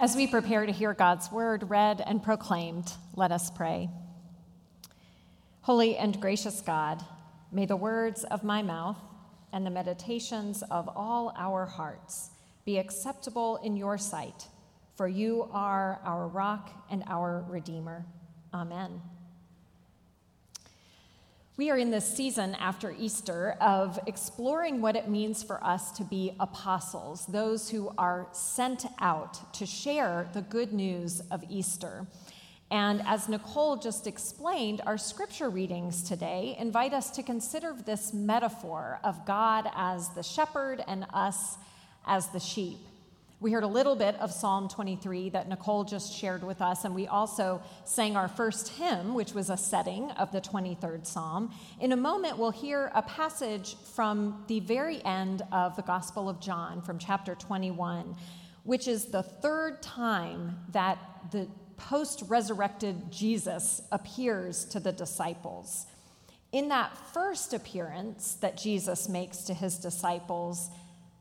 As we prepare to hear God's word read and proclaimed, let us pray. Holy and gracious God, may the words of my mouth and the meditations of all our hearts be acceptable in your sight, for you are our rock and our Redeemer. Amen. We are in this season after Easter of exploring what it means for us to be apostles, those who are sent out to share the good news of Easter. And as Nicole just explained, our scripture readings today invite us to consider this metaphor of God as the shepherd and us as the sheep. We heard a little bit of Psalm 23 that Nicole just shared with us, and we also sang our first hymn, which was a setting of the 23rd Psalm. In a moment, we'll hear a passage from the very end of the Gospel of John, from chapter 21, which is the third time that the post resurrected Jesus appears to the disciples. In that first appearance that Jesus makes to his disciples,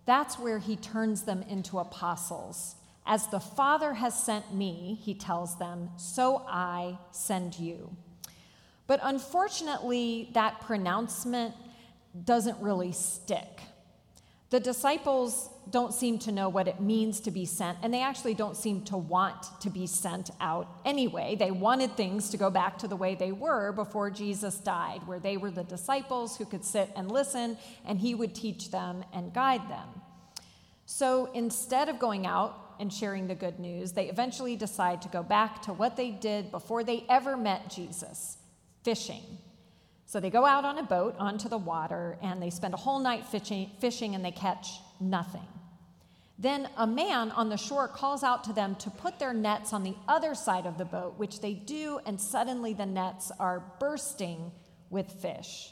that's where he turns them into apostles. As the Father has sent me, he tells them, so I send you. But unfortunately, that pronouncement doesn't really stick. The disciples don't seem to know what it means to be sent, and they actually don't seem to want to be sent out anyway. They wanted things to go back to the way they were before Jesus died, where they were the disciples who could sit and listen, and he would teach them and guide them. So instead of going out and sharing the good news, they eventually decide to go back to what they did before they ever met Jesus fishing. So they go out on a boat onto the water and they spend a whole night fishing, fishing and they catch nothing. Then a man on the shore calls out to them to put their nets on the other side of the boat, which they do, and suddenly the nets are bursting with fish.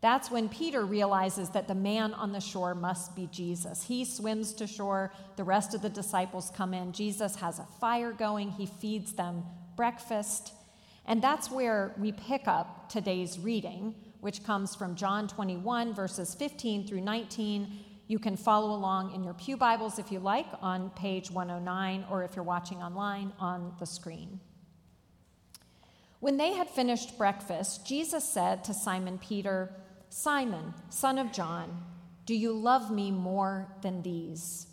That's when Peter realizes that the man on the shore must be Jesus. He swims to shore, the rest of the disciples come in. Jesus has a fire going, he feeds them breakfast. And that's where we pick up today's reading, which comes from John 21, verses 15 through 19. You can follow along in your Pew Bibles if you like on page 109, or if you're watching online on the screen. When they had finished breakfast, Jesus said to Simon Peter, Simon, son of John, do you love me more than these?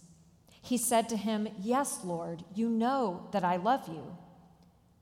He said to him, Yes, Lord, you know that I love you.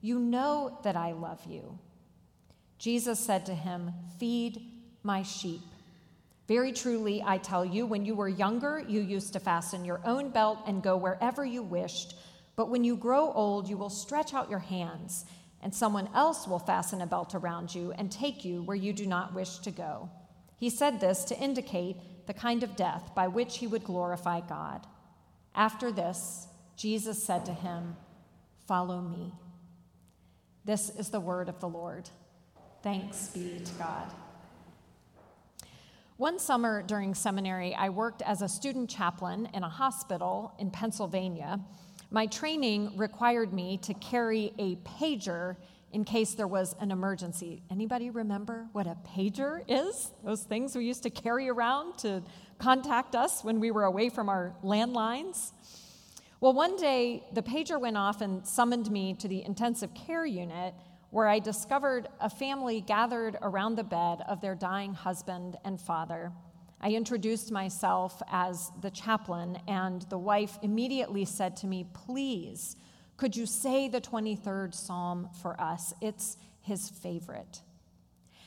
You know that I love you. Jesus said to him, Feed my sheep. Very truly, I tell you, when you were younger, you used to fasten your own belt and go wherever you wished. But when you grow old, you will stretch out your hands, and someone else will fasten a belt around you and take you where you do not wish to go. He said this to indicate the kind of death by which he would glorify God. After this, Jesus said to him, Follow me. This is the word of the Lord. Thanks be to God. One summer during seminary, I worked as a student chaplain in a hospital in Pennsylvania. My training required me to carry a pager in case there was an emergency. Anybody remember what a pager is? Those things we used to carry around to contact us when we were away from our landlines? Well, one day the pager went off and summoned me to the intensive care unit where I discovered a family gathered around the bed of their dying husband and father. I introduced myself as the chaplain, and the wife immediately said to me, Please, could you say the 23rd Psalm for us? It's his favorite.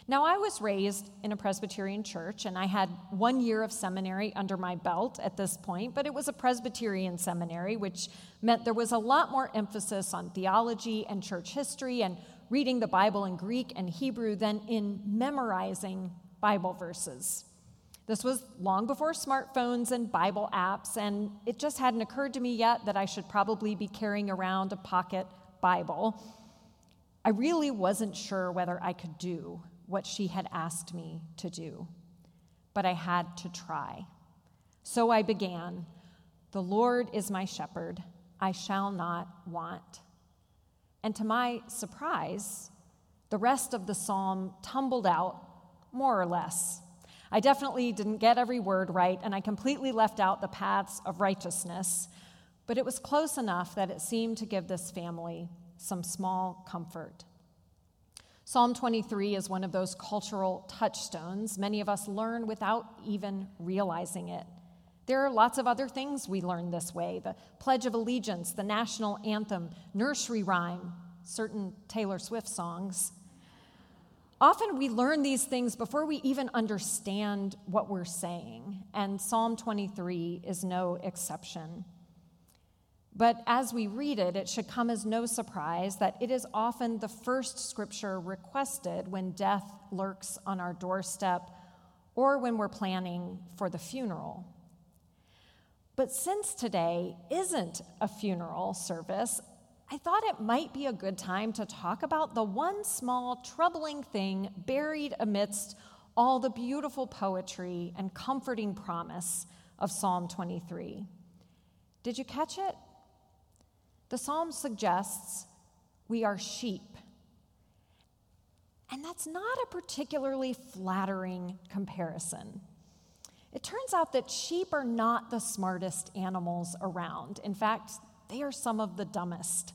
Now, I was raised in a Presbyterian church, and I had one year of seminary under my belt at this point, but it was a Presbyterian seminary, which meant there was a lot more emphasis on theology and church history and reading the Bible in Greek and Hebrew than in memorizing Bible verses. This was long before smartphones and Bible apps, and it just hadn't occurred to me yet that I should probably be carrying around a pocket Bible. I really wasn't sure whether I could do what she had asked me to do, but I had to try. So I began The Lord is my shepherd, I shall not want. And to my surprise, the rest of the psalm tumbled out more or less. I definitely didn't get every word right, and I completely left out the paths of righteousness, but it was close enough that it seemed to give this family some small comfort. Psalm 23 is one of those cultural touchstones many of us learn without even realizing it. There are lots of other things we learn this way the Pledge of Allegiance, the national anthem, nursery rhyme, certain Taylor Swift songs. Often we learn these things before we even understand what we're saying, and Psalm 23 is no exception. But as we read it, it should come as no surprise that it is often the first scripture requested when death lurks on our doorstep or when we're planning for the funeral. But since today isn't a funeral service, I thought it might be a good time to talk about the one small troubling thing buried amidst all the beautiful poetry and comforting promise of Psalm 23. Did you catch it? The psalm suggests we are sheep. And that's not a particularly flattering comparison. It turns out that sheep are not the smartest animals around. In fact, they are some of the dumbest.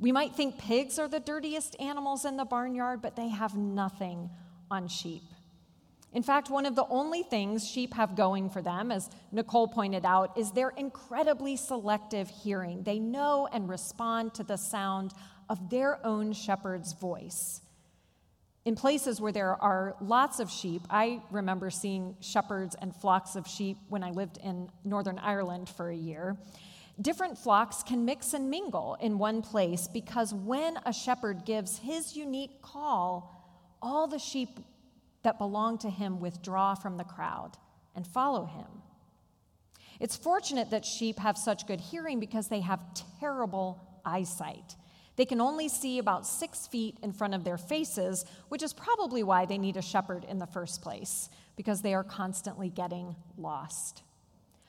We might think pigs are the dirtiest animals in the barnyard, but they have nothing on sheep. In fact, one of the only things sheep have going for them, as Nicole pointed out, is their incredibly selective hearing. They know and respond to the sound of their own shepherd's voice. In places where there are lots of sheep, I remember seeing shepherds and flocks of sheep when I lived in Northern Ireland for a year. Different flocks can mix and mingle in one place because when a shepherd gives his unique call, all the sheep that belong to him withdraw from the crowd and follow him. It's fortunate that sheep have such good hearing because they have terrible eyesight. They can only see about six feet in front of their faces, which is probably why they need a shepherd in the first place, because they are constantly getting lost.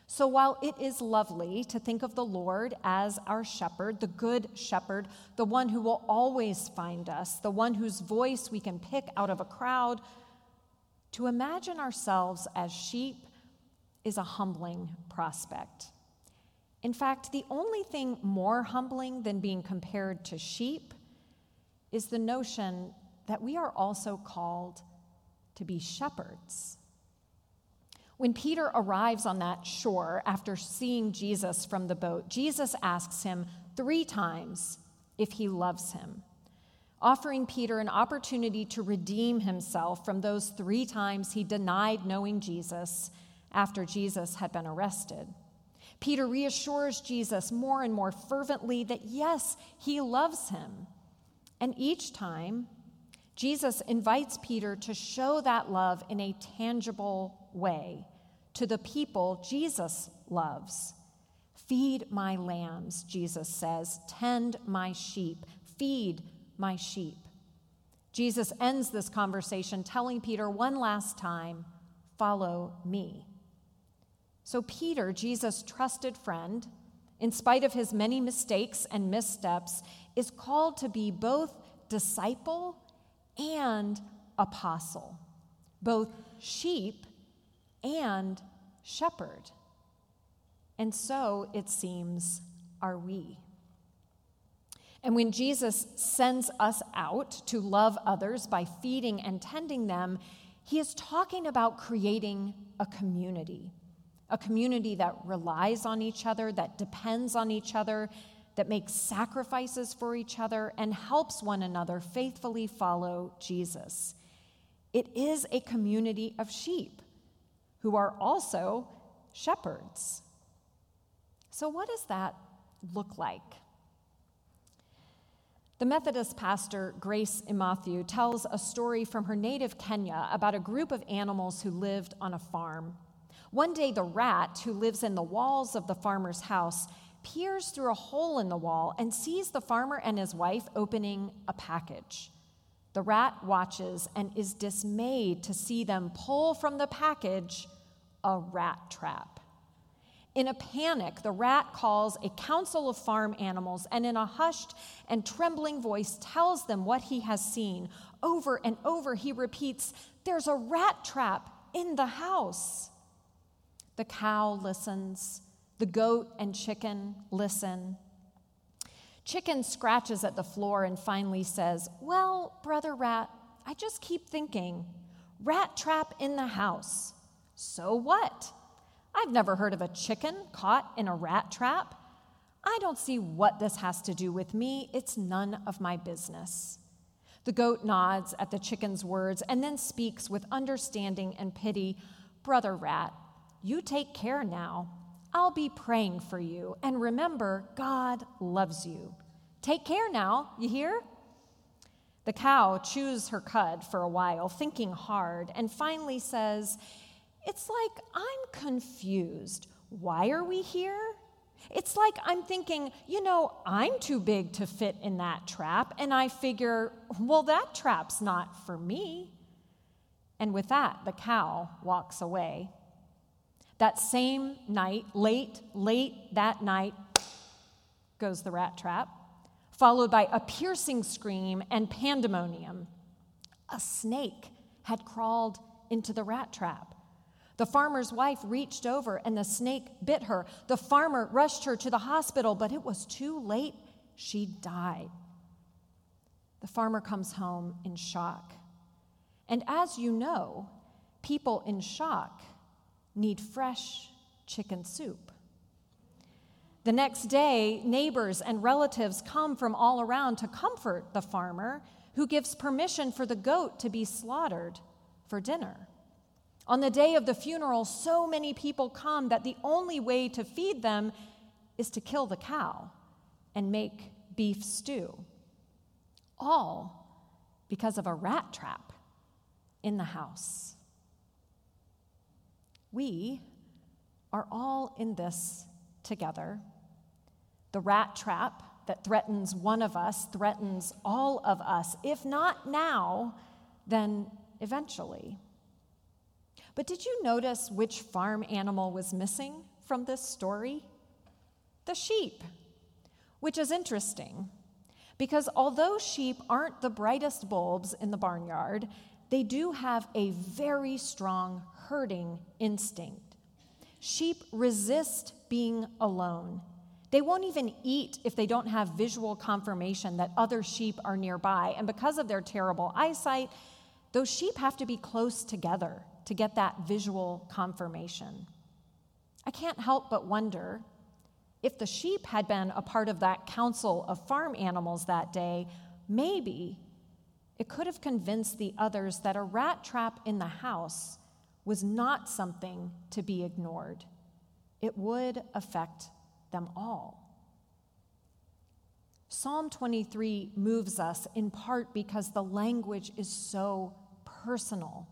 So while it is lovely to think of the Lord as our shepherd, the good shepherd, the one who will always find us, the one whose voice we can pick out of a crowd, to imagine ourselves as sheep is a humbling prospect. In fact, the only thing more humbling than being compared to sheep is the notion that we are also called to be shepherds. When Peter arrives on that shore after seeing Jesus from the boat, Jesus asks him three times if he loves him, offering Peter an opportunity to redeem himself from those three times he denied knowing Jesus after Jesus had been arrested. Peter reassures Jesus more and more fervently that yes, he loves him. And each time, Jesus invites Peter to show that love in a tangible way to the people Jesus loves. Feed my lambs, Jesus says. Tend my sheep. Feed my sheep. Jesus ends this conversation telling Peter one last time follow me. So, Peter, Jesus' trusted friend, in spite of his many mistakes and missteps, is called to be both disciple and apostle, both sheep and shepherd. And so, it seems, are we. And when Jesus sends us out to love others by feeding and tending them, he is talking about creating a community, a community that relies on each other, that depends on each other, that makes sacrifices for each other, and helps one another faithfully follow Jesus. It is a community of sheep who are also shepherds. So, what does that look like? The Methodist pastor, Grace Imathiu, tells a story from her native Kenya about a group of animals who lived on a farm. One day, the rat who lives in the walls of the farmer's house peers through a hole in the wall and sees the farmer and his wife opening a package. The rat watches and is dismayed to see them pull from the package a rat trap. In a panic, the rat calls a council of farm animals and, in a hushed and trembling voice, tells them what he has seen. Over and over, he repeats, There's a rat trap in the house. The cow listens. The goat and chicken listen. Chicken scratches at the floor and finally says, Well, Brother Rat, I just keep thinking, rat trap in the house. So what? I've never heard of a chicken caught in a rat trap. I don't see what this has to do with me. It's none of my business. The goat nods at the chicken's words and then speaks with understanding and pity Brother Rat, you take care now. I'll be praying for you. And remember, God loves you. Take care now, you hear? The cow chews her cud for a while, thinking hard, and finally says, It's like I'm confused. Why are we here? It's like I'm thinking, you know, I'm too big to fit in that trap, and I figure, well, that trap's not for me. And with that, the cow walks away. That same night, late, late that night, goes the rat trap, followed by a piercing scream and pandemonium. A snake had crawled into the rat trap. The farmer's wife reached over and the snake bit her. The farmer rushed her to the hospital, but it was too late. She died. The farmer comes home in shock. And as you know, people in shock need fresh chicken soup. The next day, neighbors and relatives come from all around to comfort the farmer who gives permission for the goat to be slaughtered for dinner. On the day of the funeral, so many people come that the only way to feed them is to kill the cow and make beef stew. All because of a rat trap in the house. We are all in this together. The rat trap that threatens one of us threatens all of us. If not now, then eventually. But did you notice which farm animal was missing from this story? The sheep, which is interesting because although sheep aren't the brightest bulbs in the barnyard, they do have a very strong herding instinct. Sheep resist being alone. They won't even eat if they don't have visual confirmation that other sheep are nearby. And because of their terrible eyesight, those sheep have to be close together to get that visual confirmation. I can't help but wonder if the sheep had been a part of that council of farm animals that day, maybe it could have convinced the others that a rat trap in the house was not something to be ignored. It would affect them all. Psalm 23 moves us in part because the language is so personal.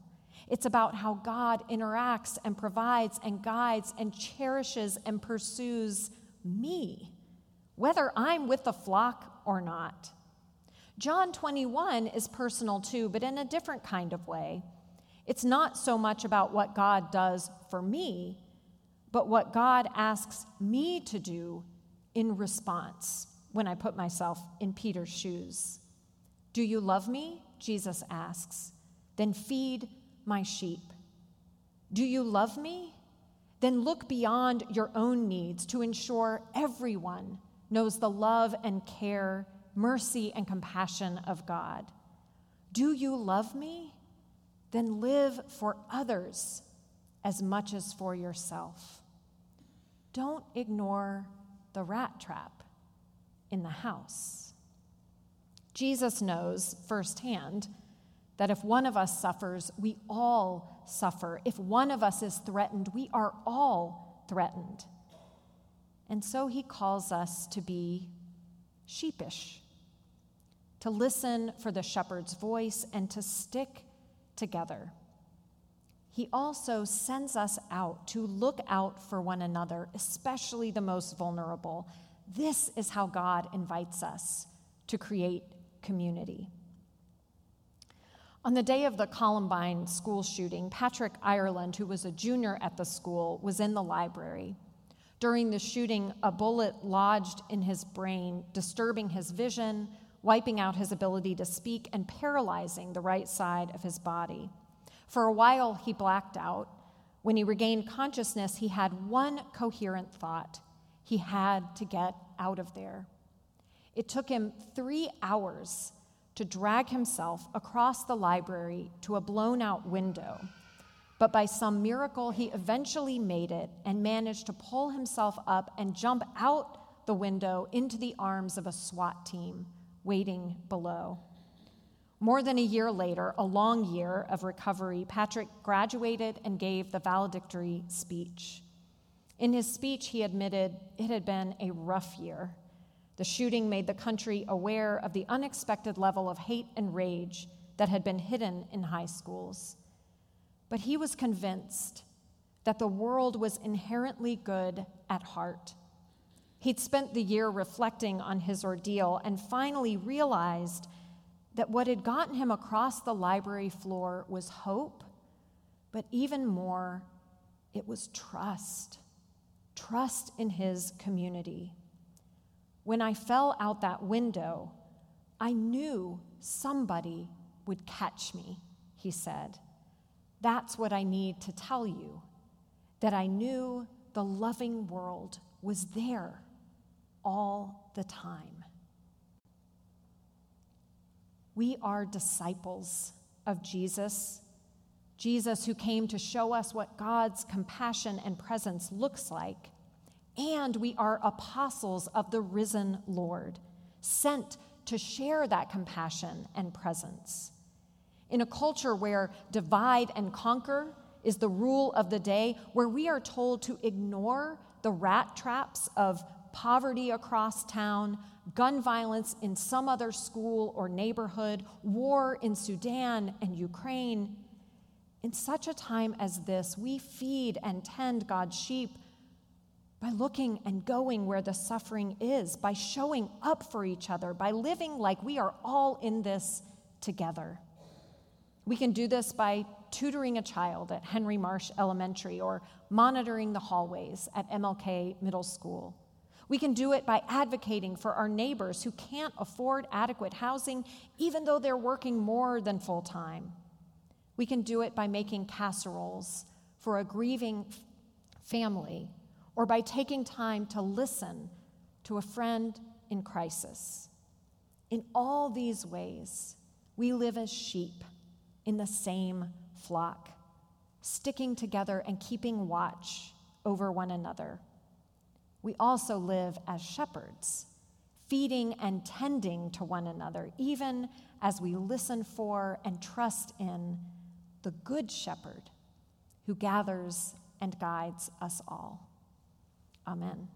It's about how God interacts and provides and guides and cherishes and pursues me, whether I'm with the flock or not. John 21 is personal too, but in a different kind of way. It's not so much about what God does for me, but what God asks me to do in response when I put myself in Peter's shoes. Do you love me? Jesus asks. Then feed my sheep. Do you love me? Then look beyond your own needs to ensure everyone knows the love and care mercy, and compassion of God. Do you love me? Then live for others as much as for yourself. Don't ignore the rat trap in the house. Jesus knows firsthand that if one of us suffers, we all suffer. If one of us is threatened, we are all threatened. And so he calls us to be sheepish to listen for the shepherd's voice, and to stick together. he also sends us out to look out for one another, especially the most vulnerable. This is how God invites us to create community. On the day of the Columbine school shooting, Patrick Ireland, who was a junior at the school, was in the library. During the shooting, a bullet lodged in his brain, disturbing his vision, wiping out his ability to speak, and paralyzing the right side of his body. For a while, he blacked out. When he regained consciousness, he had one coherent thought he had to get out of there. It took him three hours to drag himself across the library to a blown out window. But by some miracle, he eventually made it and managed to pull himself up and jump out the window into the arms of a SWAT team waiting below. More than a year later, a long year of recovery, Patrick graduated and gave the valedictory speech. In his speech, he admitted it had been a rough year the shooting made the country aware of the unexpected level of hate and rage that had been hidden in high schools. But he was convinced that the world was inherently good at heart. He'd spent the year reflecting on his ordeal and finally realized that what had gotten him across the library floor was hope, but even more, it was trust trust in his community. When I fell out that window, I knew somebody would catch me, he said. That's what I need to tell you that I knew the loving world was there all the time. We are disciples of Jesus. Jesus, who came to show us what God's compassion and presence looks like and we are apostles of the risen Lord, sent to share that compassion and presence. In a culture where divide and conquer is the rule of the day, where we are told to ignore the rat traps of poverty across town, gun violence in some other school or neighborhood, war in Sudan and Ukraine. In such a time as this, we feed and tend God's sheep by looking and going where the suffering is, by showing up for each other, by living like we are all in this together. We can do this by tutoring a child at Henry Marsh Elementary or monitoring the hallways at MLK Middle School. We can do it by advocating for our neighbors who can't afford adequate housing, even though they're working more than full time. We can do it by making casseroles for a grieving family or by taking time to listen to a friend in crisis. In all these ways, we live as sheep in the same flock, sticking together and keeping watch over one another. We also live as shepherds, feeding and tending to one another, even as we listen for and trust in the Good Shepherd who gathers and guides us all. Amen.